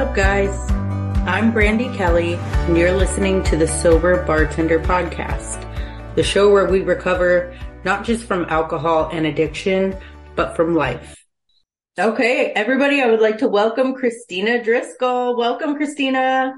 up, guys? I'm Brandi Kelly, and you're listening to the Sober Bartender Podcast, the show where we recover not just from alcohol and addiction, but from life. Okay, everybody, I would like to welcome Kristina Driscoll. Welcome, Kristina.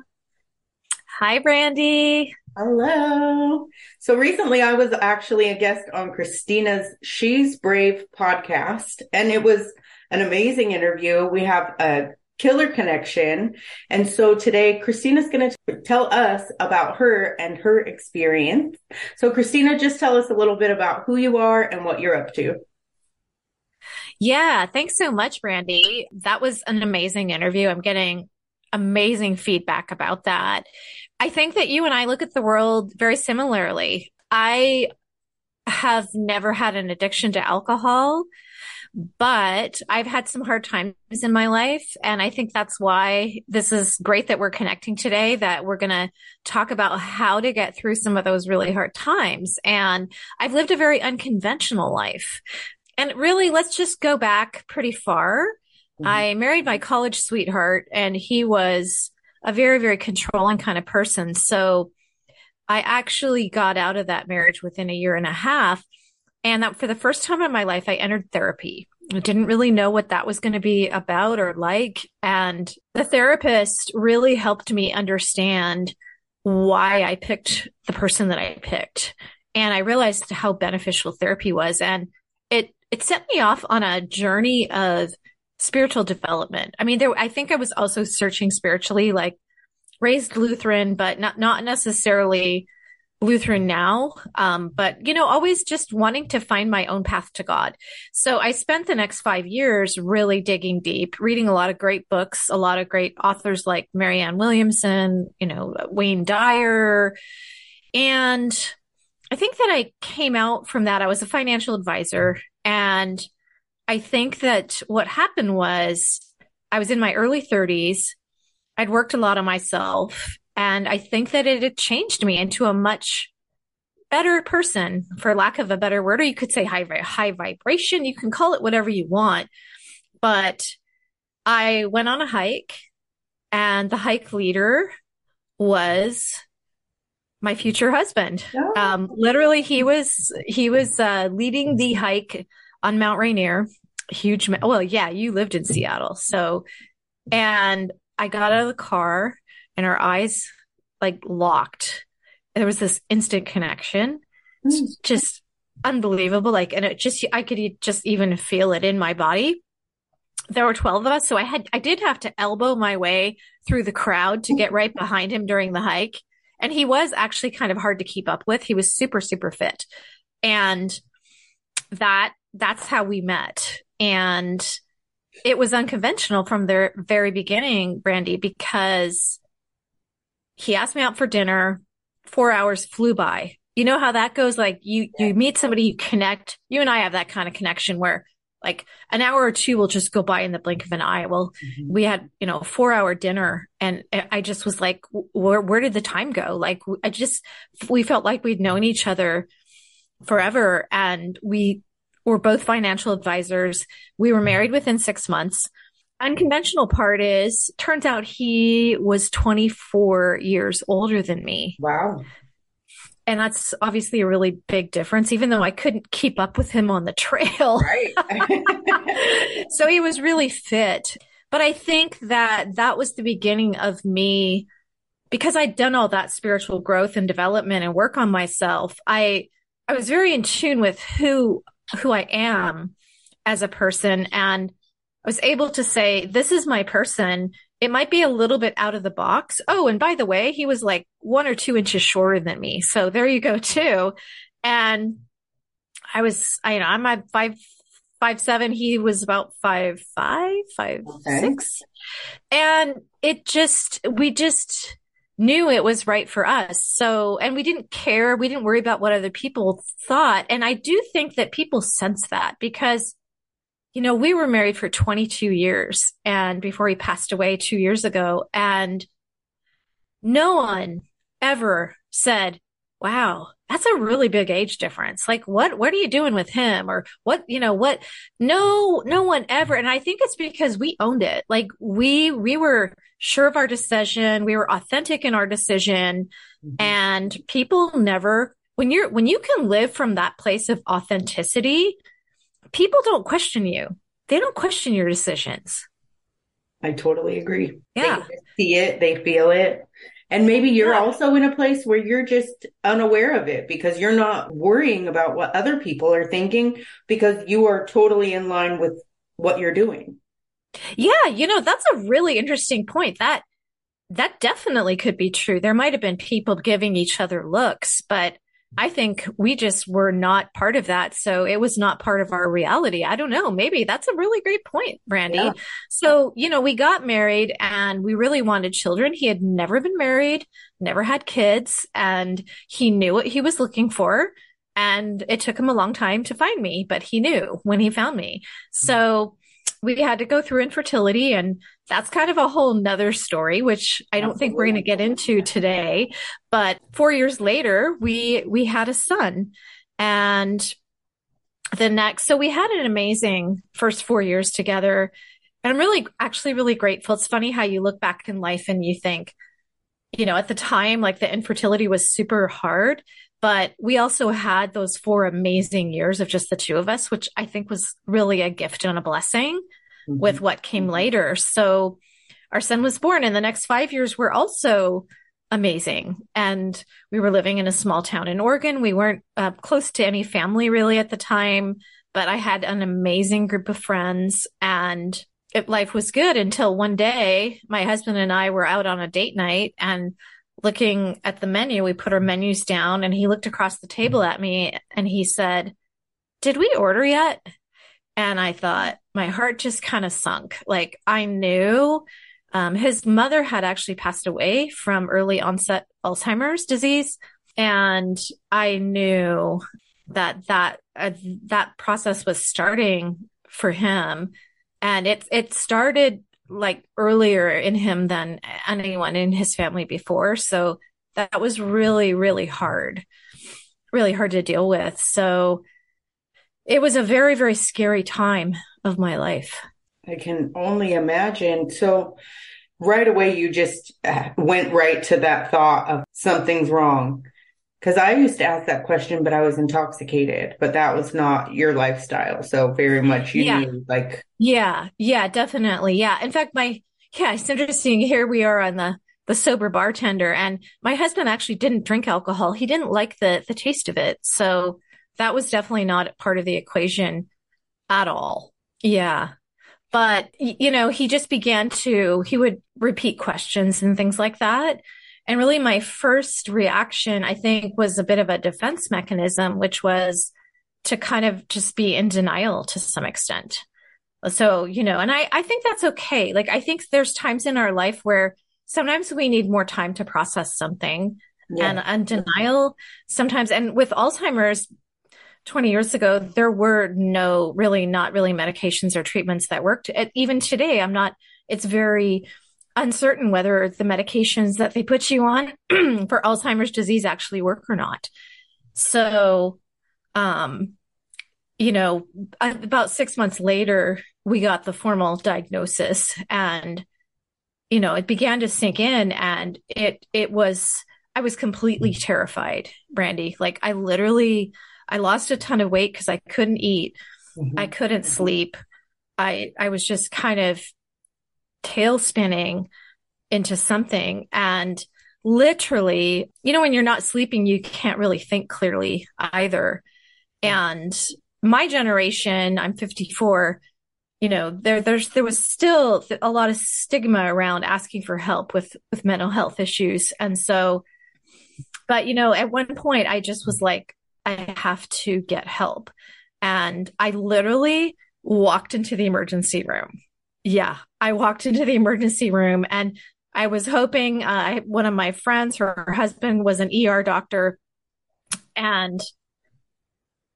Hi, Brandi. Hello. So recently I was actually a guest on Kristina's She's Brave podcast, and it was an amazing interview. We have a killer connection. And so today Kristina's going to tell us about her and her experience. So Kristina, just tell us a little bit about who you are and what you're up to. Yeah, thanks so much, Brandi. That was an amazing interview. I'm getting amazing feedback about that. I think that you and I look at the world very similarly. I have never had an addiction to alcohol, but I've had some hard times in my life. And I think that's why this is great that we're connecting today, that we're going to talk about how to get through some of those really hard times. And I've lived a very unconventional life. And really, let's just go back pretty far. Mm-hmm. I married my college sweetheart, and he was a very, very controlling kind of person. So I actually got out of that marriage within a year and a half. And that for the first time in my life, I entered therapy. I didn't really know what that was going to be about or like. And the therapist really helped me understand why I picked the person that I picked. And I realized how beneficial therapy was. And it, it set me off on a journey of spiritual development. I mean, there, I think I was also searching spiritually, like raised Lutheran, but not, not necessarily Lutheran now. Um, but you know, always just wanting to find my own path to God. So I spent the next five years really digging deep, reading a lot of great books, a lot of great authors like Marianne Williamson, you know, Wayne Dyer. And I think that I came out from that. I was a financial advisor and I think that what happened was I was in my early 30s. I'd worked a lot on myself. And I think that it had changed me into a much better person, for lack of a better word, or you could say high, high vibration. You can call it whatever you want. But I went on a hike and the hike leader was my future husband. Oh. Um, literally he was, he was, uh, leading the hike on Mount Rainier, huge. Well, yeah, you lived in Seattle. So, and I got out of the car and our eyes like locked. There was this instant connection. Mm. Just unbelievable. Like, and it just, I could just even feel it in my body. There were 12 of us. So I had, I did have to elbow my way through the crowd to get right behind him during the hike. And he was actually kind of hard to keep up with. He was super, super fit. And that, that's how we met. And it was unconventional from the very beginning, Brandi, because he asked me out for dinner. Four hours flew by. You know how that goes? Like you, you meet somebody, you connect. You and I have that kind of connection where like an hour or two will just go by in the blink of an eye. Well, mm-hmm. we had, you know, a four hour dinner and I just was like, where, where did the time go? Like I just, we felt like we'd known each other forever and we were both financial advisors. We were married within six months unconventional part is turns out he was 24 years older than me. Wow. And that's obviously a really big difference, even though I couldn't keep up with him on the trail. Right. so he was really fit. But I think that that was the beginning of me because I'd done all that spiritual growth and development and work on myself. I, I was very in tune with who, who I am as a person and I was able to say, this is my person. It might be a little bit out of the box. Oh, and by the way, he was like one or two inches shorter than me. So there you go too. And I was, I you know, I'm at five, five, seven. He was about five, five, five, okay. six. And it just, we just knew it was right for us. So, and we didn't care. We didn't worry about what other people thought. And I do think that people sense that because you know, we were married for 22 years and before he passed away two years ago. And no one ever said, wow, that's a really big age difference. Like what, what are you doing with him? Or what, you know, what, no, no one ever. And I think it's because we owned it. Like we, we were sure of our decision. We were authentic in our decision mm-hmm. and people never, when you're, when you can live from that place of authenticity, people don't question you. They don't question your decisions. I totally agree. Yeah. They see it, they feel it. And maybe you're yeah. also in a place where you're just unaware of it because you're not worrying about what other people are thinking because you are totally in line with what you're doing. Yeah, you know, that's a really interesting point. That that definitely could be true. There might have been people giving each other looks, but I think we just were not part of that. So it was not part of our reality. I don't know. Maybe that's a really great point, Brandi. Yeah. So, you know, we got married and we really wanted children. He had never been married, never had kids, and he knew what he was looking for. And it took him a long time to find me, but he knew when he found me. Hmm. So we had to go through infertility and that's kind of a whole nother story which i don't think we're going to get into today. But four years later we we had a son. And the next so we had an amazing first four years together. And i'm really actually really grateful. It's funny how you look back in life and you think you know at the time like the infertility was super hard. But we also had those four amazing years of just the two of us, which I think was really a gift and a blessing mm-hmm. with what came mm-hmm. later. So our son was born and the next five years were also amazing. And we were living in a small town in Oregon. We weren't uh, close to any family really at the time, but I had an amazing group of friends and it, life was good until one day my husband and I were out on a date night and looking at the menu, we put our menus down and he looked across the table at me and he said, Did we order yet? And I thought my heart just kind of sunk. Like I knew um, his mother had actually passed away from early onset Alzheimer's disease. And I knew that that, uh, that process was starting for him. And it, it started like earlier in him than anyone in his family before. So that was really, really hard, really hard to deal with. So it was a very, very scary time of my life. I can only imagine. So right away, you just uh, went right to that thought of something's wrong. Cause I used to ask that question, but I was intoxicated, but that was not your lifestyle. So very much you yeah. knew like. Yeah. Yeah, definitely. Yeah. In fact, my, yeah, it's interesting. Here we are on the, the sober bartender and my husband actually didn't drink alcohol. He didn't like the, the taste of it. So that was definitely not part of the equation at all. Yeah. But, you know, he just began to, he would repeat questions and things like that. And really my first reaction, I think, was a bit of a defense mechanism, which was to kind of just be in denial to some extent. So, you know, and I, I think that's okay. Like, I think there's times in our life where sometimes we need more time to process something yeah. and, and denial sometimes. And with Alzheimer's, 20 years ago, there were no really not really medications or treatments that worked. Even today, I'm not, it's very uncertain whether the medications that they put you on for Alzheimer's disease actually work or not. So, um, you know, about six months later, we got the formal diagnosis and, you know, it began to sink in and it, it was, I was completely terrified, Brandi. Like I literally, I lost a ton of weight because I couldn't eat. Mm-hmm. I couldn't sleep. I, I was just kind of tail spinning into something and literally, you know, when you're not sleeping, you can't really think clearly either. And my generation, I'm 54, you know, there, there's, there was still a lot of stigma around asking for help with, with mental health issues. And so, but, you know, at one point I just was like, I have to get help. And I literally walked into the emergency room yeah, I walked into the emergency room and I was hoping uh, one of my friends, her husband was an ER doctor, and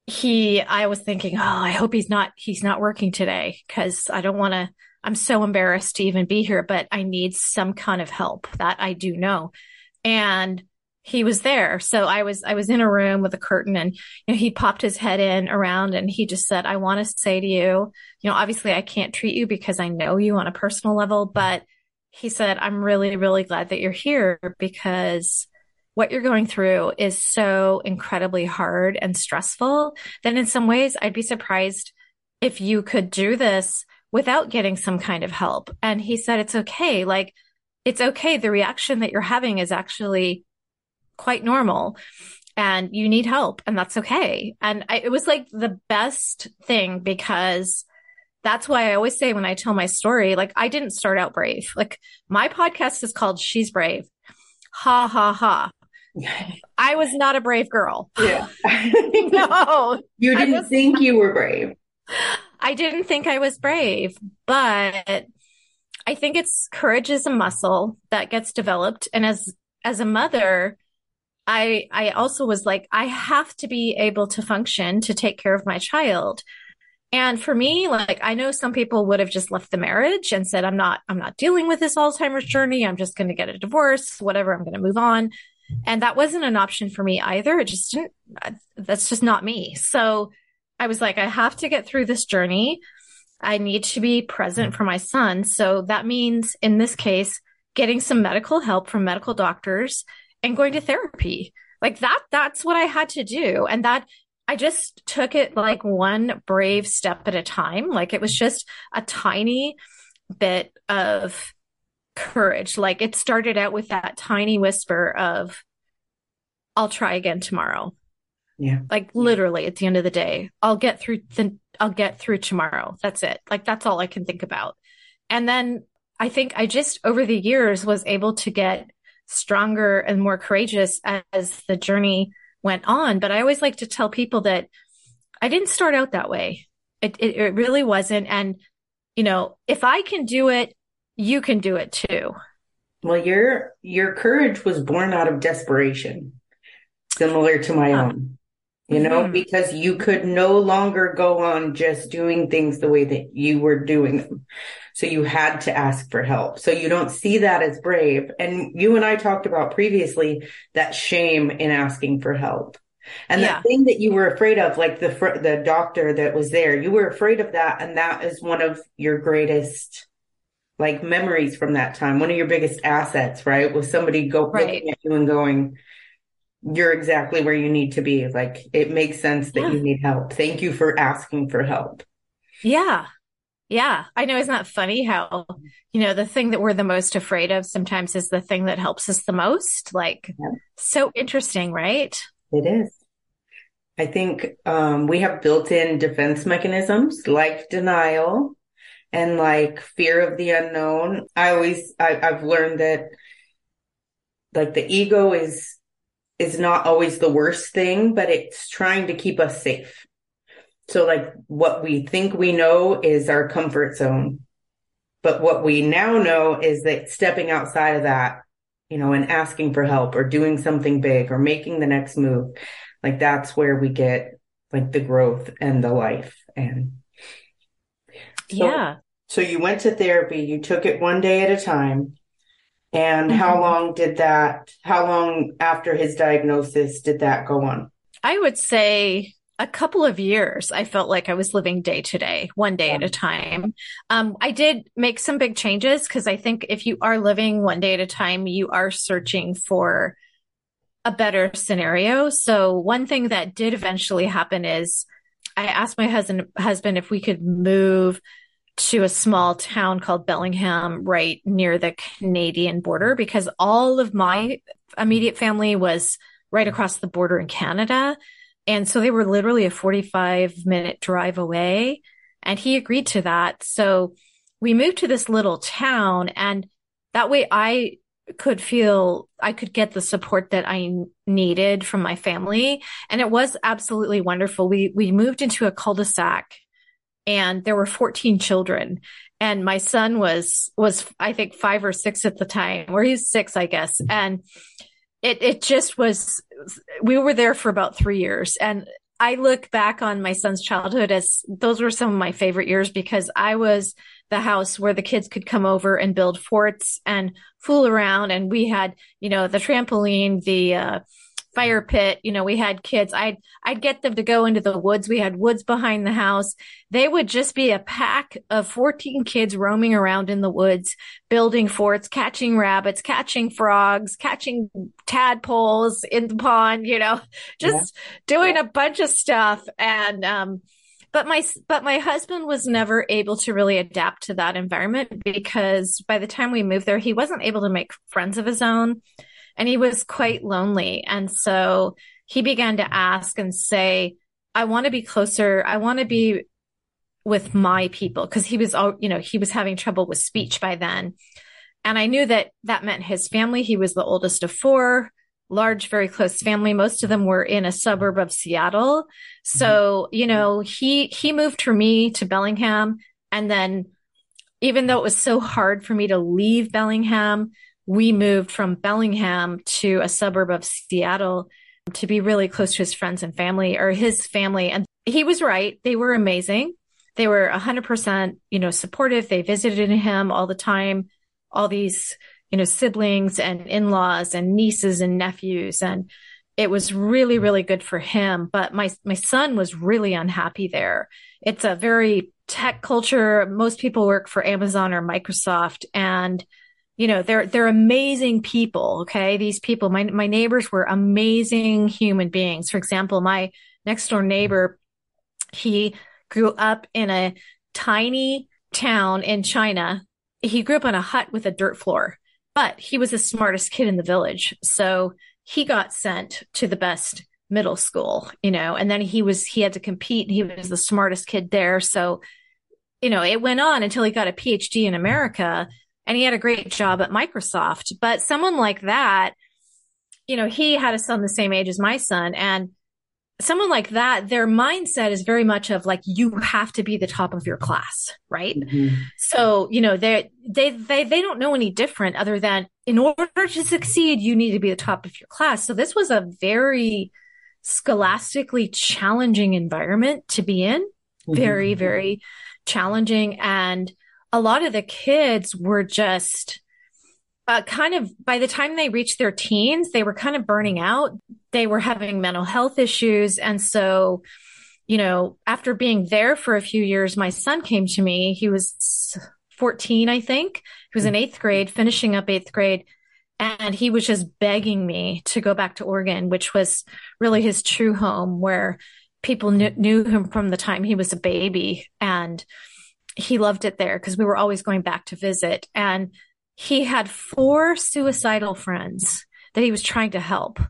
he, I was thinking, oh, I hope he's not, he's not working today because I don't want to. I'm so embarrassed to even be here, but I need some kind of help that I do know. And he was there. So I was, I was in a room with a curtain and you know, he popped his head in around and he just said, I want to say to you, you know, obviously I can't treat you because I know you on a personal level, but he said, I'm really, really glad that you're here because what you're going through is so incredibly hard and stressful that in some ways I'd be surprised if you could do this without getting some kind of help. And he said, it's okay. Like, it's okay. The reaction that you're having is actually quite normal and you need help and that's okay. And I, it was like the best thing because that's why I always say when I tell my story, like I didn't start out brave. Like my podcast is called She's Brave. Ha ha ha. I was not a brave girl. Yeah. no. You didn't was, think you were brave. I didn't think I was brave, but I think it's courage is a muscle that gets developed. And as as a mother, I, I also was like, I have to be able to function to take care of my child. And for me, like, I know some people would have just left the marriage and said, I'm not, I'm not dealing with this Alzheimer's journey. I'm just going to get a divorce, whatever. I'm going to move on. And that wasn't an option for me either. It just didn't, that's just not me. So I was like, I have to get through this journey. I need to be present for my son. So that means in this case, getting some medical help from medical doctors and going to therapy. Like that, that's what I had to do. And that I just took it like one brave step at a time. Like it was just a tiny bit of courage. Like it started out with that tiny whisper of, I'll try again tomorrow. Yeah. Like literally at the end of the day, I'll get through the, I'll get through tomorrow. That's it. Like that's all I can think about. And then I think I just over the years was able to get stronger and more courageous as the journey went on. But I always like to tell people that I didn't start out that way. It, it, it really wasn't. And, you know, if I can do it, you can do it too. Well, your, your courage was born out of desperation, similar to my own you know, mm-hmm. because you could no longer go on just doing things the way that you were doing them. So you had to ask for help. So you don't see that as brave. And you and I talked about previously that shame in asking for help. And yeah. the thing that you were afraid of, like the, fr- the doctor that was there, you were afraid of that. And that is one of your greatest like memories from that time. One of your biggest assets, right? Was somebody go right. looking at you and going, you're exactly where you need to be. Like it makes sense that yeah. you need help. Thank you for asking for help. Yeah. Yeah. I know it's not that funny how, you know, the thing that we're the most afraid of sometimes is the thing that helps us the most. Like yeah. so interesting, right? It is. I think um, we have built in defense mechanisms like denial and like fear of the unknown. I always, I, I've learned that like the ego is is not always the worst thing, but it's trying to keep us safe. So like what we think we know is our comfort zone. But what we now know is that stepping outside of that, you know, and asking for help or doing something big or making the next move, like that's where we get like the growth and the life. And so, yeah. So you went to therapy, you took it one day at a time. And mm-hmm. how long did that, how long after his diagnosis did that go on? I would say a couple of years. I felt like I was living day to day, one day at a time. Um, I did make some big changes because I think if you are living one day at a time, you are searching for a better scenario. So one thing that did eventually happen is I asked my husband husband if we could move to a small town called Bellingham, right near the Canadian border, because all of my immediate family was right across the border in Canada. And so they were literally a 45 minute drive away. And he agreed to that. So we moved to this little town and that way I could feel I could get the support that I needed from my family. And it was absolutely wonderful. We, we moved into a cul-de-sac and there were 14 children and my son was was i think five or six at the time or he's six i guess and it it just was we were there for about three years and I look back on my son's childhood as those were some of my favorite years because I was the house where the kids could come over and build forts and fool around. And we had, you know, the trampoline, the, uh, fire pit. You know, we had kids. I'd, I'd get them to go into the woods. We had woods behind the house. They would just be a pack of 14 kids roaming around in the woods, building forts, catching rabbits, catching frogs, catching tadpoles in the pond, you know, just yeah. doing yeah. a bunch of stuff. And, um, but my but my husband was never able to really adapt to that environment because by the time we moved there he wasn't able to make friends of his own and he was quite lonely. And so he began to ask and say, I want to be closer. I want to be with my people because he was all, you know, he was having trouble with speech by then. And I knew that that meant his family. He was the oldest of four, large, very close family. Most of them were in a suburb of Seattle. So, mm-hmm. you know, he, he moved for me to Bellingham. And then even though it was so hard for me to leave Bellingham, we moved from Bellingham to a suburb of Seattle to be really close to his friends and family or his family. And he was right. They were amazing. They were 100%, you know, supportive. They visited him all the time, all these, you know, siblings and in-laws and nieces and nephews. And it was really, mm-hmm. really good for him. But my, my son was really unhappy there. It's a very tech culture. Most people work for Amazon or Microsoft and you know they're they're amazing people okay? These people my my neighbors were amazing human beings. For example my next door neighbor he grew up in a tiny town in China. He grew up in a hut with a dirt floor but he was the smartest kid in the village. So he got sent to the best middle school you know and then he was he had to compete he was the smartest kid there. So you know it went on until he got a phd in america and he had a great job at Microsoft. But someone like that, you know, he had a son the same age as my son and someone like that, their mindset is very much of like, you have to be the top of your class, right? Mm-hmm. So, you know, they, they, they, they don't know any different other than in order to succeed, you need to be the top of your class. So this was a very scholastically challenging environment to be in. Mm-hmm. Very, very challenging. And, a lot of the kids were just uh, kind of by the time they reached their teens, they were kind of burning out. They were having mental health issues. And so, you know, after being there for a few years, my son came to me. He was 14, I think. He was in eighth grade, finishing up eighth grade. And he was just begging me to go back to Oregon, which was really his true home where people kn- knew him from the time he was a baby. And, he loved it there because we were always going back to visit. And he had four suicidal friends that he was trying to help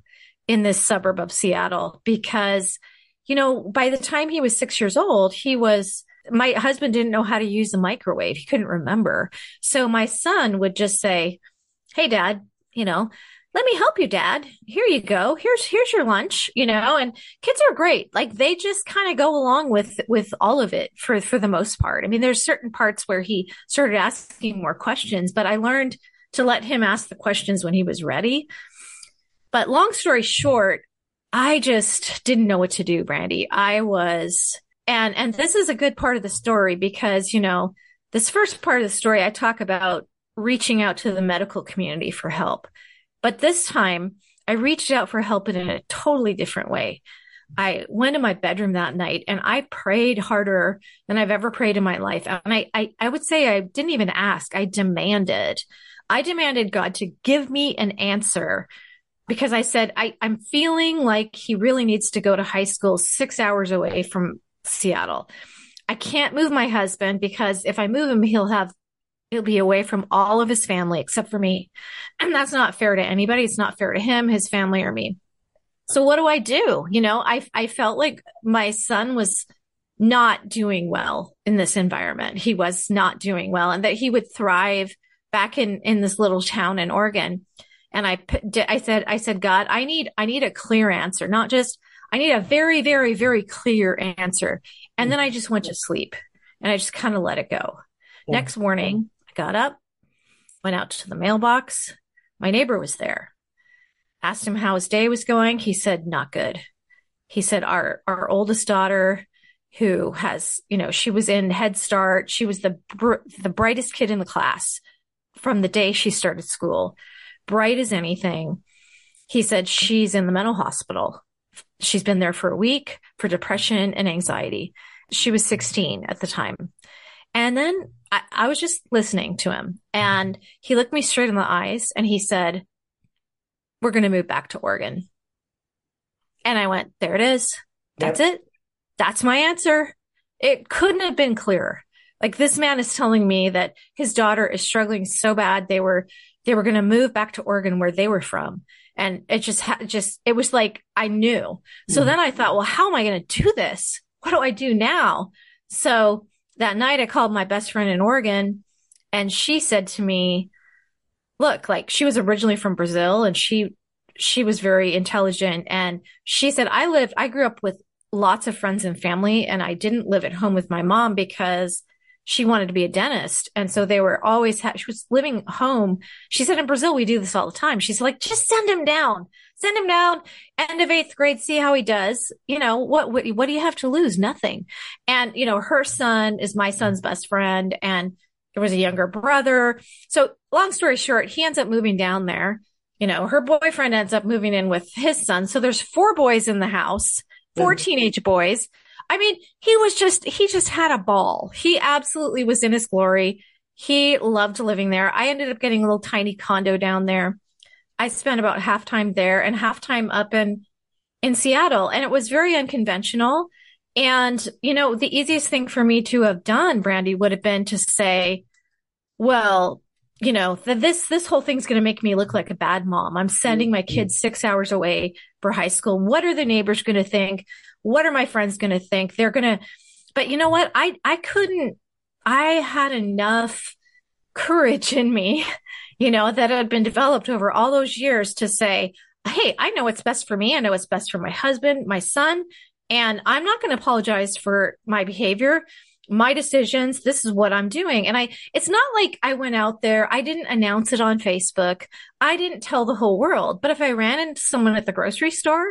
in this suburb of Seattle because, you know, by the time he was six years old, he was, my husband didn't know how to use a microwave. He couldn't remember. So my son would just say, Hey, dad, you know, let me help you, dad. Here you go. Here's, here's your lunch, you know, and kids are great. Like they just kind of go along with, with all of it for, for the most part. I mean, there's certain parts where he started asking more questions, but I learned to let him ask the questions when he was ready. But long story short, I just didn't know what to do, Brandi. I was, and, and this is a good part of the story because, you know, this first part of the story, I talk about reaching out to the medical community for help. But this time I reached out for help in a totally different way. I went to my bedroom that night and I prayed harder than I've ever prayed in my life. And I, I, I would say I didn't even ask. I demanded, I demanded God to give me an answer because I said, I, I'm feeling like he really needs to go to high school six hours away from Seattle. I can't move my husband because if I move him, he'll have He'll be away from all of his family except for me. And that's not fair to anybody. It's not fair to him, his family, or me. So what do I do? You know, I, I felt like my son was not doing well in this environment. He was not doing well and that he would thrive back in, in this little town in Oregon. And I, I said, I said, God, I need, I need a clear answer, not just, I need a very, very, very clear answer. And mm. then I just went to sleep and I just kind of let it go. Yeah. Next morning, got up, went out to the mailbox. My neighbor was there. Asked him how his day was going. He said, not good. He said, our, our oldest daughter, who has, you know, she was in Head Start. She was the, br- the brightest kid in the class from the day she started school, bright as anything. He said she's in the mental hospital. She's been there for a week for depression and anxiety. She was 16 at the time. And then I, I was just listening to him and he looked me straight in the eyes and he said, we're going to move back to Oregon. And I went, there it is. That's yep. it. That's my answer. It couldn't have been clearer. Like this man is telling me that his daughter is struggling so bad. They were, they were going to move back to Oregon where they were from. And it just, ha- just, it was like, I knew. So mm then I thought, well, how am I going to do this? What do I do now? So that night I called my best friend in Oregon and she said to me, look, like she was originally from Brazil and she, she was very intelligent. And she said, I lived, I grew up with lots of friends and family and I didn't live at home with my mom because she wanted to be a dentist. And so they were always, ha- she was living home. She said in Brazil, we do this all the time. She's like, just send him down, send him down end of eighth grade, see how he does. You know, what, what, what do you have to lose? Nothing. And, you know, her son is my son's best friend and there was a younger brother. So long story short, he ends up moving down there. You know, her boyfriend ends up moving in with his son. So there's four boys in the house, 4 mm-hmm. teenage boys. I mean, he was just, he just had a ball. He absolutely was in his glory. He loved living there. I ended up getting a little tiny condo down there. I spent about half time there and half time up in, in Seattle. And it was very unconventional. And, you know, the easiest thing for me to have done, Brandi, would have been to say, well, you know, th- this, this whole thing's going to make me look like a bad mom. I'm sending mm-hmm. my kids six hours away for high school. What are the neighbors going to think? What are my friends going to think? They're going to, but you know what? I, I couldn't, I had enough courage in me, you know, that had been developed over all those years to say, Hey, I know what's best for me. I know what's best for my husband, my son, and I'm not going to apologize for my behavior my decisions. This is what I'm doing. And I, it's not like I went out there. I didn't announce it on Facebook. I didn't tell the whole world. But if I ran into someone at the grocery store,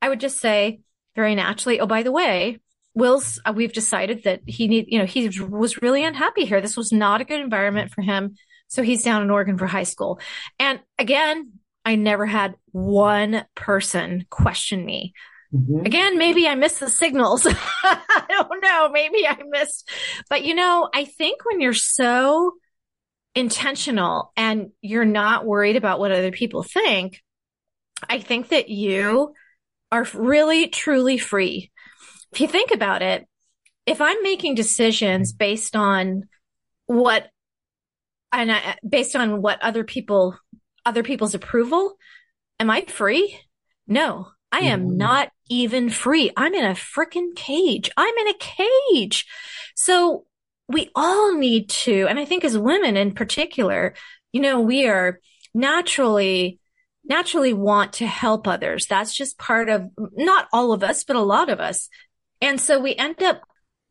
I would just say, very naturally, oh, by the way, Will's, uh, we've decided that he need, you know, he was really unhappy here. This was not a good environment for him. So he's down in Oregon for high school. And again, I never had one person question me. Mm-hmm. Again, maybe I missed the signals. I don't know. Maybe I missed, but you know, I think when you're so intentional and you're not worried about what other people think, I think that you are really truly free. If you think about it, if I'm making decisions based on what and I, based on what other people other people's approval, am I free? No, I am mm-hmm. not even free. I'm in a freaking cage. I'm in a cage. So we all need to, and I think as women in particular, you know, we are naturally naturally want to help others. That's just part of not all of us, but a lot of us. And so we end up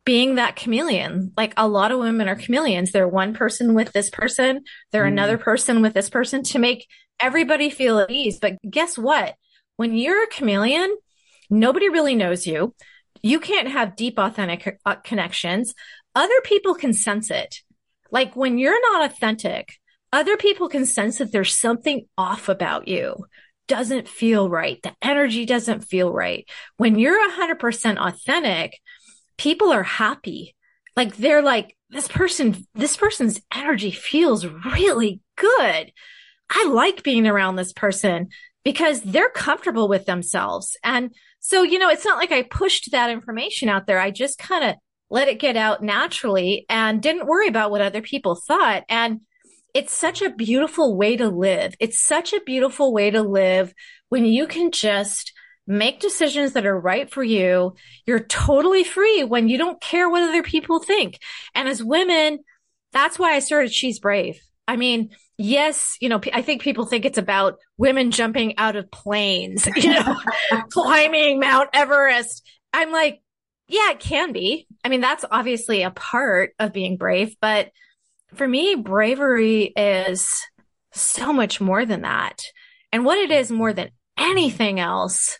being that chameleon. Like a lot of women are chameleons. They're one person with this person. They're mm. another person with this person to make everybody feel at ease. But guess what? When you're a chameleon, nobody really knows you. You can't have deep, authentic uh, connections. Other people can sense it. Like when you're not authentic, other people can sense that there's something off about you. Doesn't feel right. The energy doesn't feel right. When you're 100% authentic, people are happy. Like they're like, this person, this person's energy feels really good. I like being around this person because they're comfortable with themselves. And so, you know, it's not like I pushed that information out there. I just kind of let it get out naturally and didn't worry about what other people thought. And it's such a beautiful way to live. It's such a beautiful way to live when you can just make decisions that are right for you. You're totally free when you don't care what other people think. And as women, that's why I started She's Brave. I mean, yes, you know, I think people think it's about women jumping out of planes, you know, climbing Mount Everest. I'm like, yeah, it can be. I mean, that's obviously a part of being brave, but for me, bravery is so much more than that. And what it is more than anything else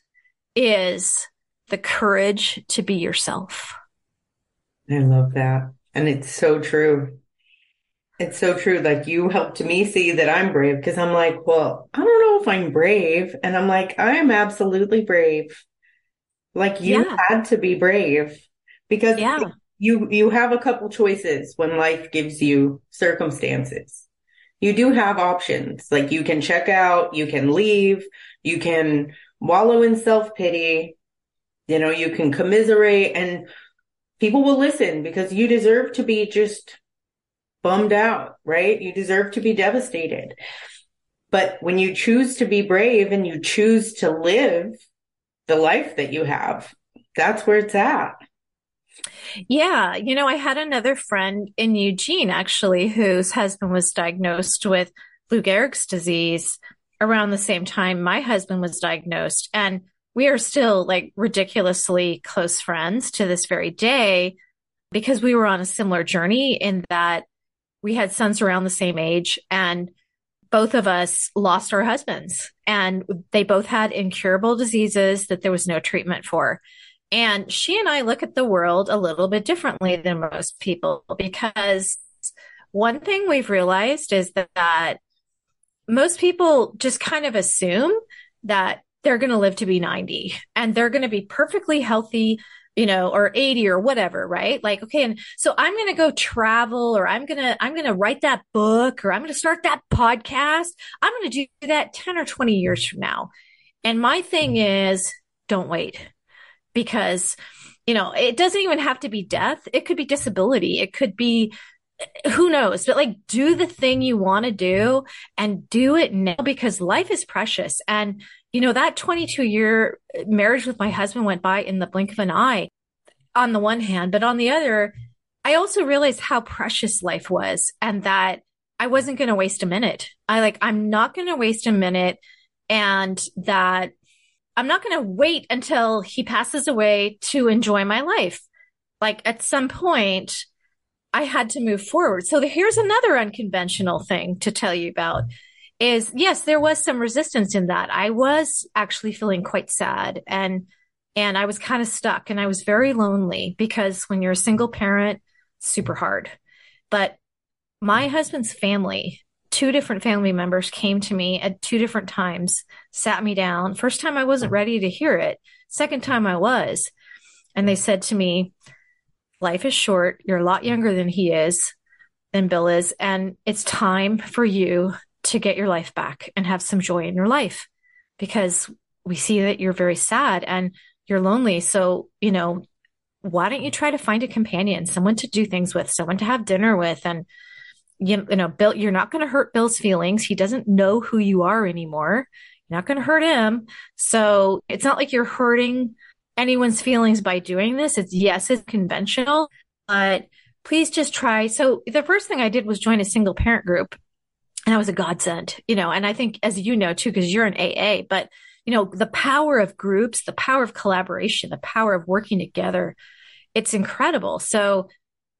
is the courage to be yourself. I love that. And it's so true. It's so true. Like you helped me see that I'm brave because I'm like, well, I don't know if I'm brave. And I'm like, I am absolutely brave. Like you yeah. had to be brave because yeah. You, you have a couple choices when life gives you circumstances. You do have options. Like you can check out, you can leave, you can wallow in self pity, you know, you can commiserate and people will listen because you deserve to be just bummed out, right? You deserve to be devastated. But when you choose to be brave and you choose to live the life that you have, that's where it's at. Yeah. You know, I had another friend in Eugene actually whose husband was diagnosed with Lou Gehrig's disease around the same time my husband was diagnosed. And we are still like ridiculously close friends to this very day because we were on a similar journey in that we had sons around the same age and both of us lost our husbands and they both had incurable diseases that there was no treatment for. And she and I look at the world a little bit differently than most people because one thing we've realized is that, most people just kind of assume that they're going to live to be 90 and they're going to be perfectly healthy you know, or 80 or whatever, right? Like, okay. And so I'm going to go travel or I'm going to, I'm going to write that book or I'm going to start that podcast. I'm going to do that 10 or 20 years from now. And my thing mm-hmm. is don't wait because, you know, it doesn't even have to be death. It could be disability. It could be who knows, but like do the thing you want to do and do it now because life is precious. And you know, that 22 year marriage with my husband went by in the blink of an eye on the one hand, but on the other, I also realized how precious life was and that I wasn't going to waste a minute. I like, I'm not going to waste a minute and that I'm not going to wait until he passes away to enjoy my life. Like at some point, I had to move forward. So here's another unconventional thing to tell you about is yes, there was some resistance in that. I was actually feeling quite sad and and I was kind of stuck and I was very lonely because when you're a single parent, super hard. But my husband's family, two different family members came to me at two different times, sat me down. First time I wasn't mm-hmm. ready to hear it. Second time I was. And they said to me, life is short. You're a lot mm-hmm. younger than he is, than Bill is. And it's time for you to get your life back and have some joy in your life because we see that you're very sad and you're lonely. So, you know, why don't you try to find a companion, someone to do things with, someone to have dinner with? And, you, you know, Bill, you're not going to hurt Bill's feelings. He doesn't know who you are anymore. You're not going to hurt him. So it's not like you're hurting anyone's feelings by doing this. It's yes, it's conventional, but please just try. So the first thing I did was join a single parent group and that was a godsend, you know, and I think as you know too, because you're an AA, but you know, the power of groups, the power of collaboration, the power of working together, it's incredible. So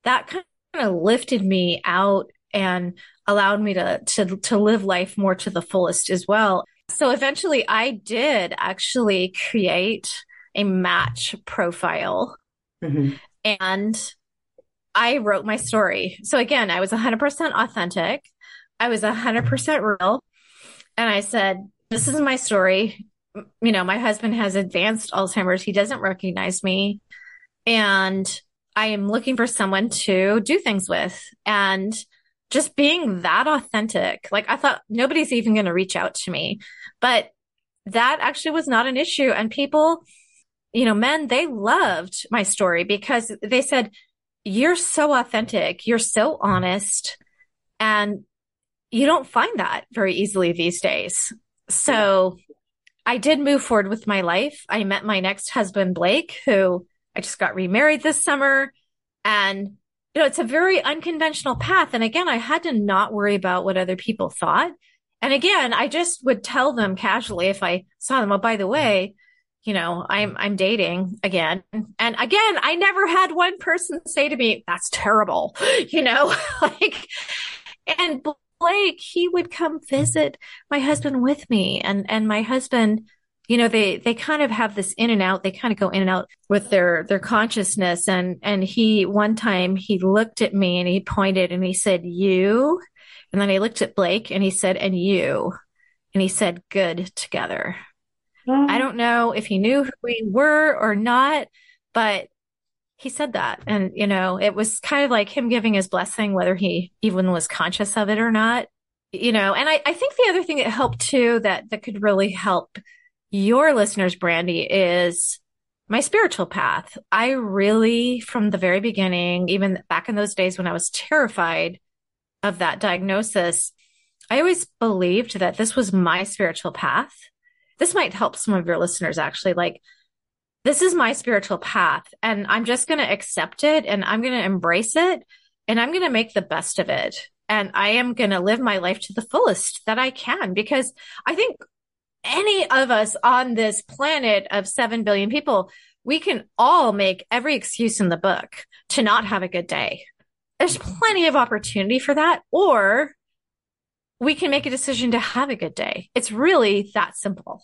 that kind of lifted me out and allowed me to, to, to live life more to the fullest as well. So eventually I did actually create a match profile mm-hmm. and I wrote my story. So again, I was 100% authentic. I was 100% real. And I said, This is my story. You know, my husband has advanced Alzheimer's. He doesn't recognize me. And I am looking for someone to do things with. And just being that authentic, like I thought nobody's even going to reach out to me. But that actually was not an issue. And people, you know, men, they loved my story because they said, You're so authentic. You're so honest. And you don't find that very easily these days. So I did move forward with my life. I met my next husband, Blake, who I just got remarried this summer. And, you know, it's a very unconventional path. And again, I had to not worry about what other people thought. And again, I just would tell them casually if I saw them, oh, by the way, you know, I'm, I'm dating again. And again, I never had one person say to me, that's terrible, you know, like, and Blake, he would come visit my husband with me and, and my husband you know, they, they kind of have this in and out. They kind of go in and out with their, their consciousness. And, and he, one time he looked at me and he pointed and he said, you. And then he looked at Blake and he said, and you. And he said, good together. Oh. I don't know if he knew who we were or not, but he said that. And, you know, it was kind of like him giving his blessing, whether he even was conscious of it or not. You know, and I, I think the other thing that helped too that that could really help your listeners, Brandi, is my spiritual path. I really, from the very beginning, even back in those days when I was terrified of that diagnosis, I always believed that this was my spiritual path. This might help some of your listeners actually. Like, this is my spiritual path, and I'm just going to accept it and I'm going to embrace it and I'm going to make the best of it. And I am going to live my life to the fullest that I can because I think any of us on this planet of 7 billion people, we can all make every excuse in the book to not have a good day. There's plenty of opportunity for that. Or we can make a decision to have a good day. It's really that simple.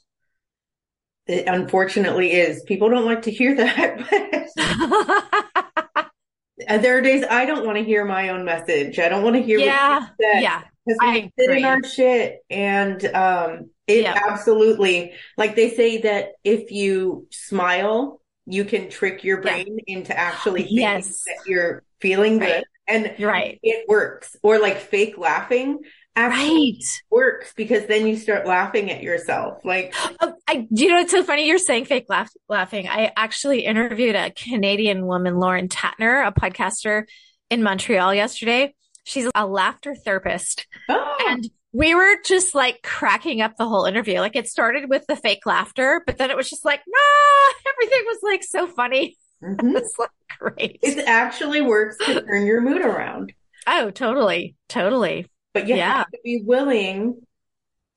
It unfortunately is. People don't like to hear that. there are days I don't want to hear my own message. I don't want to hear yeah, yeah. Because we sit in our shit and um it yeah. absolutely, like they say that if you smile, you can trick your brain yeah. into actually thinking yes. that you're feeling right. good. And right. it works. Or like fake laughing actually right. works because then you start laughing at yourself. Like, oh, I, do you know what's so funny? You're saying fake laugh, laughing. I actually interviewed a Canadian woman, Lauren Tatner, a podcaster in Montreal yesterday. She's a laughter therapist. Oh. And we were just like cracking up the whole interview. Like it started with the fake laughter, but then it was just like, ah, everything was like so funny. Mm-hmm. it's like great. It actually works to turn your mood around. Oh, totally. Totally. But you yeah. have to be willing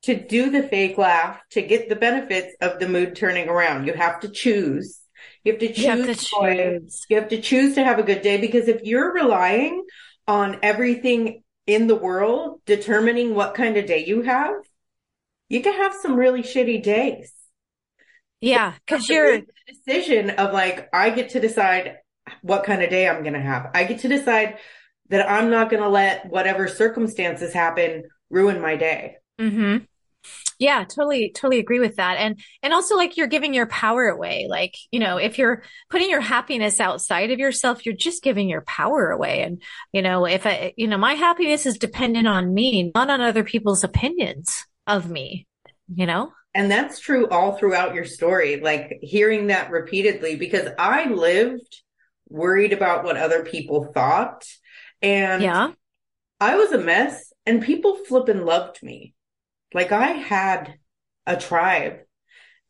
to do the fake laugh to get the benefits of the mood turning around. You have to choose. You have to choose. You have to choose. You have to choose to have a good day because if you're relying on everything in the world determining what kind of day you have, you can have some really shitty days. Yeah, because you're decision of like I get to decide what kind of day I'm going to have. I get to decide that I'm not going to let whatever circumstances happen ruin my day. hmm yeah, totally, totally agree with that. And, and also like you're giving your power away. Like, you know, if you're putting your happiness outside of yourself, you're just giving your power away. And, you know, if I, you know, my happiness is dependent on me, not on other people's opinions of me, you know? And that's true all throughout your story, like hearing that repeatedly, because I lived worried about what other people thought. And yeah, I was a mess and people flipping loved me. Like I had a tribe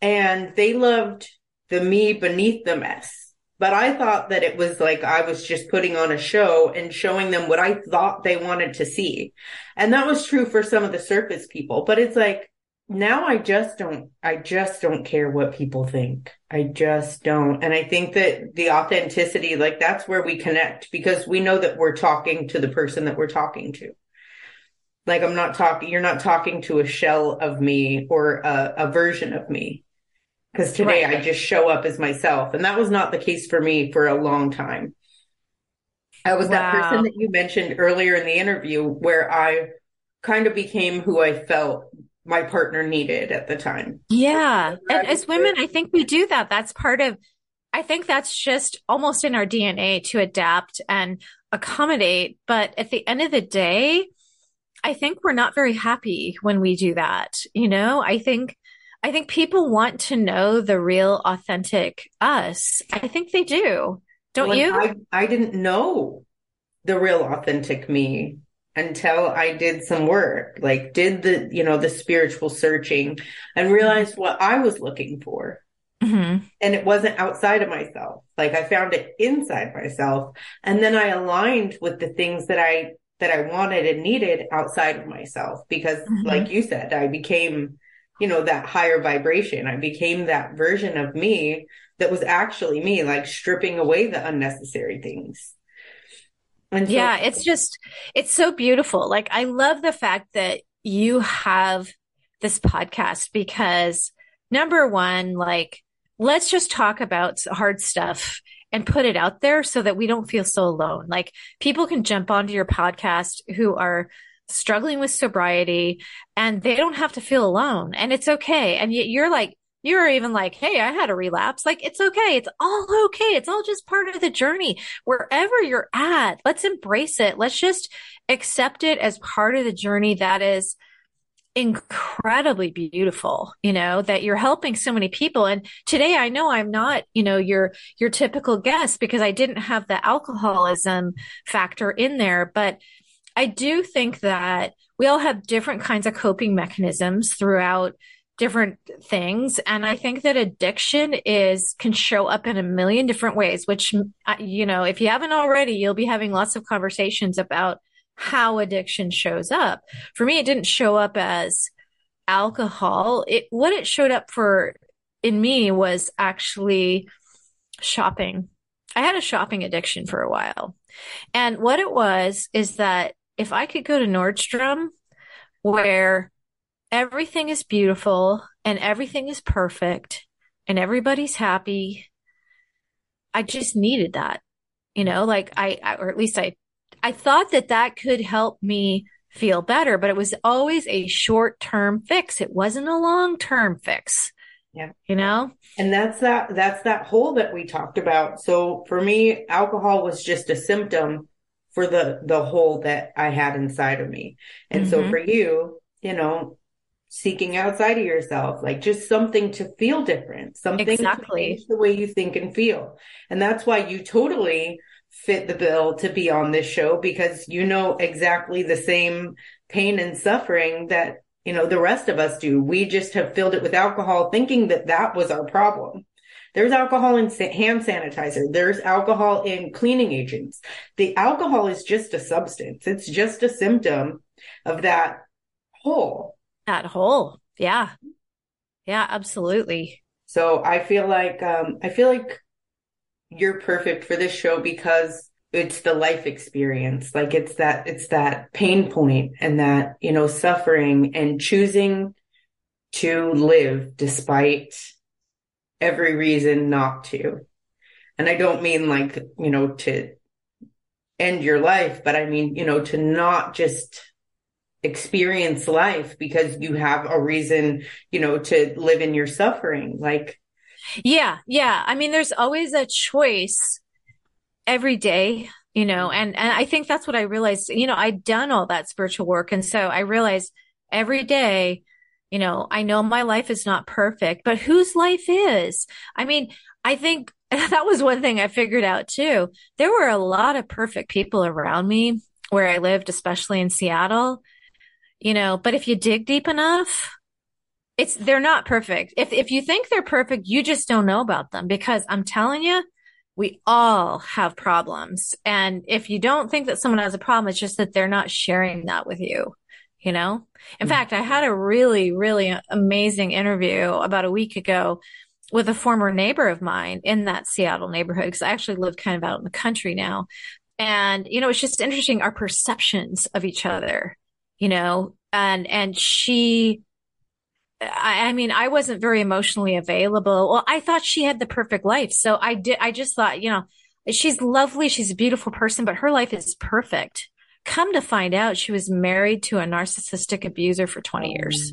and they loved the me beneath the mess. But I thought that it was like I was just putting on a show and showing them what I thought they wanted to see. And that was true for some of the surface people. But it's like now I just don't, I just don't care what people think. I just don't. And I think that the authenticity, like that's where we connect because we know that we're talking to the person that we're talking to. Like I'm not talking, you're not talking to a shell of me or a, a version of me. Cause today right. I just show up as myself. And that was not the case for me for a long time. I was wow. that person that you mentioned earlier in the interview where I kind of became who I felt my partner needed at the time. Yeah. And as women, I think we do that. That's part of, I think that's just almost in our DNA to adapt and accommodate. But at the end of the day, I think we're not very happy when we do that. You know, I think, I think people want to know the real authentic us. I think they do. Don't well, you? I, I didn't know the real authentic me until I did some work, like did the, you know, the spiritual searching and realized what I was looking for. Mm-hmm. And it wasn't outside of myself. Like I found it inside myself. And then I aligned with the things that I that I wanted and needed outside of myself because mm-hmm. like you said, I became, you know, that higher vibration. I became that version of me that was actually me, like stripping away the unnecessary things. And so- yeah, it's just, it's so beautiful. Like, I love the fact that you have this podcast because number one, like, let's just talk about hard stuff and put it out there so that we don't feel so alone. Like people can jump onto your podcast who are struggling with sobriety and they don't have to feel alone and it's okay. And yet you're like, you're even like, Hey, I had a relapse. Like, it's okay. It's all okay. It's all just part of the journey. Wherever you're at, let's embrace it. Let's just accept it as part of the journey that is incredibly beautiful, you know, that you're helping so many people. And today I know I'm not, you know, your, your typical guest because I didn't have the alcoholism factor in there, but I do think that we all have different kinds of coping mechanisms throughout different things. And I think that addiction is, can show up in a million different ways, which, uh, you know, if you haven't already, you'll be having lots of conversations about how addiction shows up. For me, it didn't show up as alcohol. It, what it showed up for in me was actually shopping. I had a shopping addiction for a while. And what it was is that if I could go to Nordstrom where everything is beautiful and everything is perfect and everybody's happy, I just needed that. You know, like I, or at least I I thought that that could help me feel better, but it was always a short term fix. It wasn't a long term fix. Yeah. You know? And that's that, that's that hole that we talked about. So for me, alcohol was just a symptom for the, the hole that I had inside of me. And mm-hmm. so for you, you know, seeking outside of yourself, like just something to feel different, something exactly the way you think and feel. And that's why you totally fit the bill to be on this show because you know exactly the same pain and suffering that, you know, the rest of us do. We just have filled it with alcohol thinking that that was our problem. There's alcohol in hand sanitizer. There's alcohol in cleaning agents. The alcohol is just a substance. It's just a symptom of that hole. That hole. Yeah. Yeah, absolutely. So I feel like, um, I feel like you're perfect for this show because it's the life experience. Like it's that, it's that pain point and that, you know, suffering and choosing to live despite every reason not to. And I don't mean like, you know, to end your life, but I mean, you know, to not just experience life because you have a reason, you know, to live in your suffering. Like yeah. Yeah. I mean, there's always a choice every day, you know, and, and I think that's what I realized, you know, I'd done all that spiritual work. And so I realized every day, you know, I know my life is not perfect, but whose life is? I mean, I think that was one thing I figured out too. There were a lot of perfect people around me where I lived, especially in Seattle, you know, but if you dig deep enough, it's they're not perfect. If if you think they're perfect, you just don't know about them because I'm telling you, we all have problems. And if you don't think that someone has a problem, it's just that they're not sharing that with you. You know? In mm-hmm. fact, I had a really, really amazing interview about a week ago with a former neighbor of mine in that Seattle neighborhood because I actually live kind of out in the country now. And, you know, it's just interesting our perceptions of each other, you know, and, and she I, I, mean, I wasn't very emotionally available. Well, I thought she had the perfect life. So I did, I just thought, you know, she's lovely. She's a beautiful person, but her life is perfect. Come to find out, she was married to a narcissistic abuser for 20 years.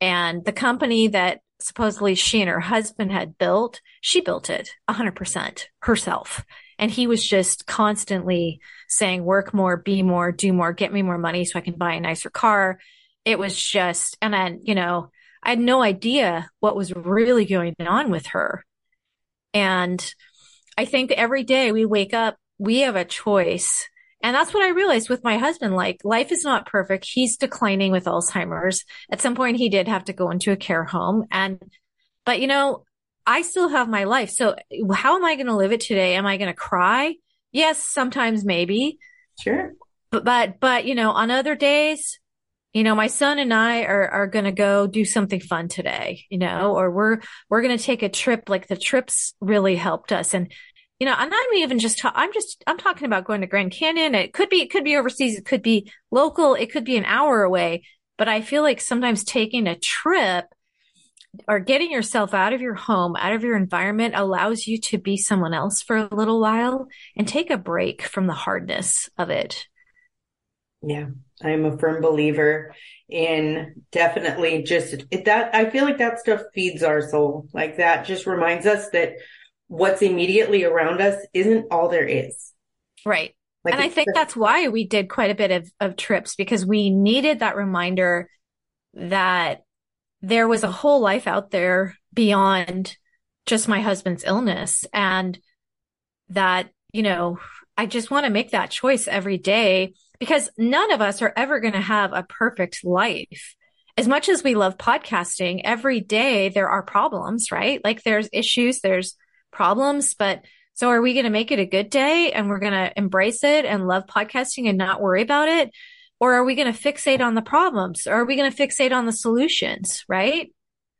And the company that supposedly she and her husband had built, she built it 100% herself. And he was just constantly saying, work more, be more, do more, get me more money so I can buy a nicer car it was just, and then, you know, I had no idea what was really going on with her. And I think every day we wake up, we have a choice. And that's what I realized with my husband. Like life is not perfect. He's declining with Alzheimer's. At some point he did have to go into a care home. And, but you know, I still have my life. So how am I going to live it today? Am I going to cry? Yes, sometimes maybe. Sure. But, but, but, you know, on other days, you know, my son and I are, are going to go do something fun today, you know, or we're, we're going to take a trip. Like the trips really helped us. And, you know, I'm not even just, ta- I'm just, I'm talking about going to Grand Canyon. It could be, it could be overseas. It could be local. It could be an hour away. But I feel like sometimes taking a trip or getting yourself out of your home, out of your environment allows you to be someone else for a little while and take a break from the hardness of it. Yeah, I'm a firm believer in definitely just that. I feel like that stuff feeds our soul. Like that just reminds us that what's immediately around us isn't all there is. Right. Like and I think that's why we did quite a bit of, of trips because we needed that reminder that there was a whole life out there beyond just my husband's illness and that, you know, I just want to make that choice every day because none of us are ever going to have a perfect life. As much as we love podcasting, every day there are problems, right? Like there's issues, there's problems, but so are we going to make it a good day and we're going to embrace it and love podcasting and not worry about it? Or are we going to fixate on the problems? Or are we going to fixate on the solutions? Right.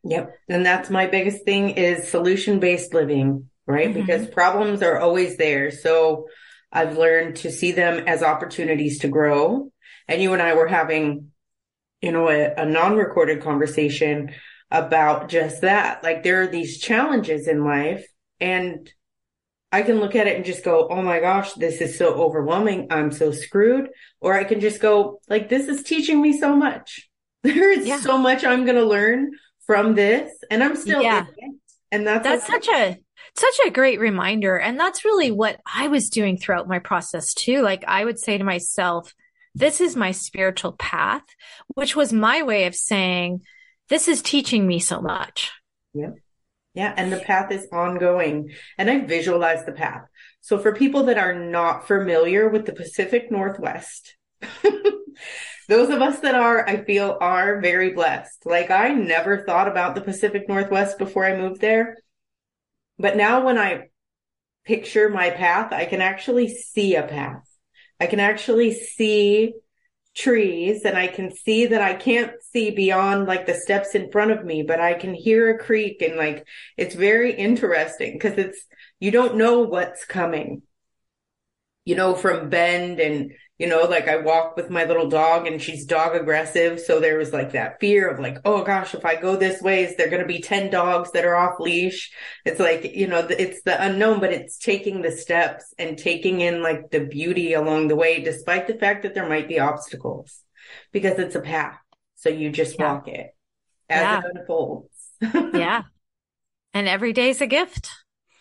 Yep. And that's my biggest thing is solution based living, right? Mm-hmm. Because problems are always there. So I've learned to see them as opportunities to grow. And you and I were having, you know, a, a non recorded conversation about just that. Like there are these challenges in life and I can look at it and just go, oh my gosh, this is so overwhelming. I'm so screwed. Or I can just go, like, this is teaching me so much. There is yeah. so much I'm going to learn from this. And I'm still yeah. And that's, that's such a, such a great reminder. And that's really what I was doing throughout my process too. Like I would say to myself, this is my spiritual path, which was my way of saying, this is teaching me so much. Yeah. Yeah. And the path is ongoing. And I visualize the path. So for people that are not familiar with the Pacific Northwest, those of us that are, I feel are very blessed. Like I never thought about the Pacific Northwest before I moved there. But now when I picture my path, I can actually see a path. I can actually see trees and I can see that I can't see beyond like the steps in front of me, but I can hear a creek and like it's very interesting because it's you don't know what's coming. You know, from Bend and you know, like I walk with my little dog and she's dog aggressive. So there was like that fear of like, oh gosh, if I go this way, is there going to be 10 dogs that are off leash? It's like, you know, it's the unknown, but it's taking the steps and taking in like the beauty along the way, despite the fact that there might be obstacles because it's a path. So you just yeah. walk it as yeah. it unfolds. yeah. And every day is a gift.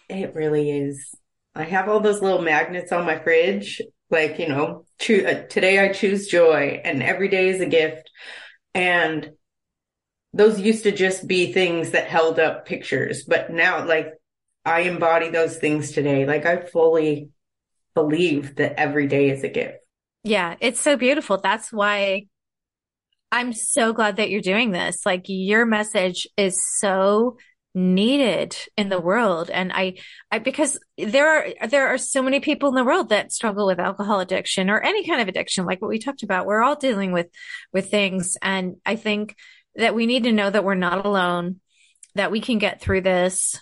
It really is. I have all those little magnets on my fridge like you know cho- uh, today i choose joy and every day is a gift. And those used to just be things that held up pictures but now like i embody those things today. Like i fully believe that every day is a gift. Yeah it's so beautiful. That's why i'm so glad that you're doing this. Like your message is so needed in the world. And I I because there are there are so many people in the world that struggle with alcohol addiction or any kind of addiction like what we talked about. We're all dealing with with things. And I think that we need to know that we're not alone that we can get through this.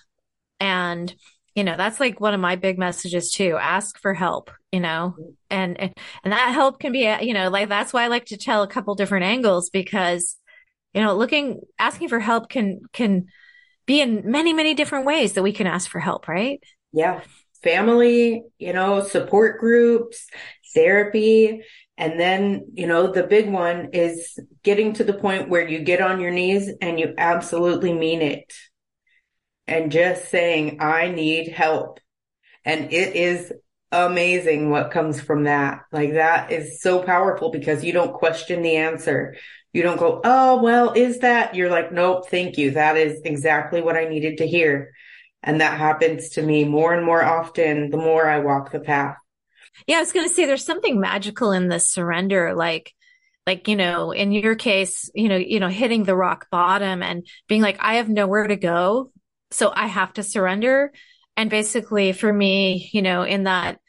And you know that's like one of my big messages too. Ask for help you know and and, and that help can be you know like that's why I like to tell a couple different angles because you know looking asking for help can can be in many, many different ways that we can ask for help, right? Yeah. Family, you know, support groups, therapy. And then, you know, the big one is getting to the point where you get on your knees and you absolutely mean it. And just saying, I need help. And it is amazing what comes from that. Like that is so powerful because you don't question the answer. You don't go, oh, well, is that? You're like, nope, thank you. That is exactly what I needed to hear. And that happens to me more and more often the more I walk the path. Yeah, I was going to say there's something magical in the surrender. Like, like, you know, in your case, you know, you know, hitting the rock bottom and being like, I have nowhere to go. So I have to surrender. And basically for me, you know, in that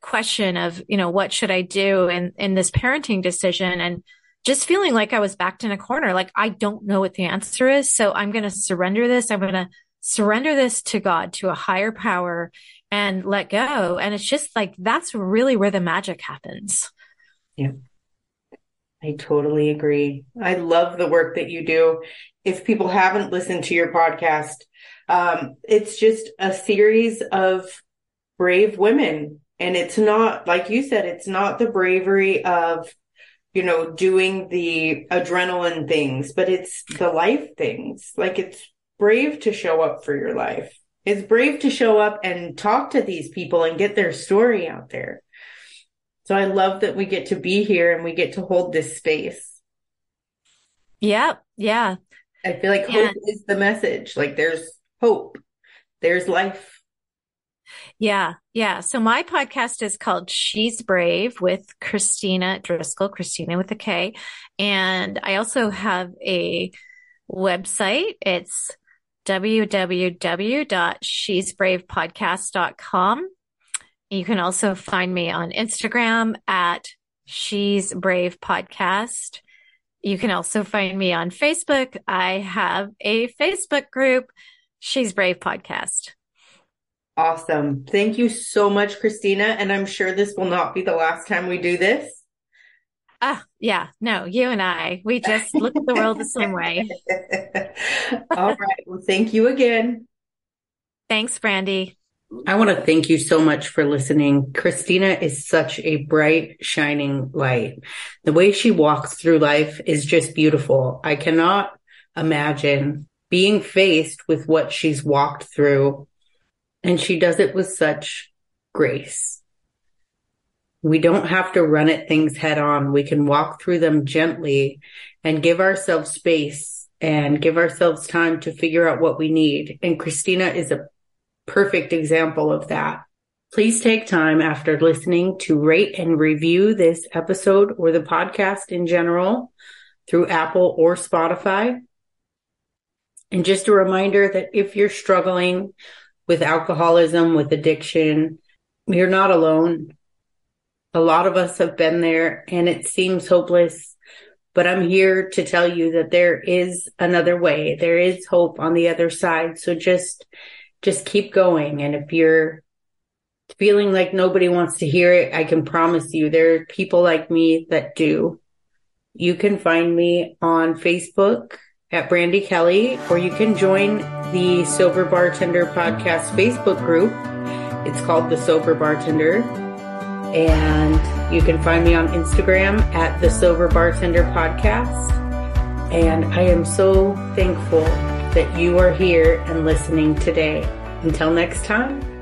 question of, you know, what should I do in, in this parenting decision and, just feeling like I was backed in a corner. Like I don't know what the answer is. So I'm going to surrender this. I'm going to surrender this to God, to a higher power and let go. And it's just like, that's really where the magic happens. Yeah. I totally agree. I love the work that you do. if people haven't listened to your podcast, um, it's just a series of brave women. And it's not, like you said, it's not the bravery of, you know, doing the adrenaline things, but it's the life things. Like it's brave to show up for your life. It's brave to show up and talk to these people and get their story out there. So I love that we get to be here and we get to hold this space. Yeah. Yeah. I feel like hope is the message. Like there's hope. There's life. Yeah. Yeah. So my podcast is called She's Brave with Kristina Driscoll, Kristina with a K. And I also have a website. It's www.shesbravepodcast.com. You can also find me on Instagram at She's Brave Podcast. You can also find me on Facebook. I have a Facebook group, She's Brave Podcast. Awesome. Thank you so much, Kristina. And I'm sure this will not be the last time we do this. Ah, yeah, no, you and I, we just look at the world the same way. All right. Well, thank you again. Thanks, Brandi. I want to thank you so much for listening. Kristina is such a bright, shining light. The way she walks through life is just beautiful. I cannot imagine being faced with what she's walked through, and she does it with such grace. We don't have to run at things head on. We can walk through them gently and give ourselves space and give ourselves time to figure out what we need. And Kristina is a perfect example of that. Please take time after listening to rate and review this episode or the podcast in general through Apple or Spotify. And just a reminder that if you're struggling with alcoholism, with addiction, you're not alone. A lot of us have been there and it seems hopeless, but I'm here to tell you that there is another way. There is hope on the other side. So just, just keep going. And if you're feeling like nobody wants to hear it, I can promise you there are people like me that do. You can find me on Facebook at Brandi Kelly, or you can join the Sober Bartender Podcast Facebook group. It's called The Sober Bartender. And you can find me on Instagram at the Sober Bartender Podcast. And I am so thankful that you are here and listening today. Until next time.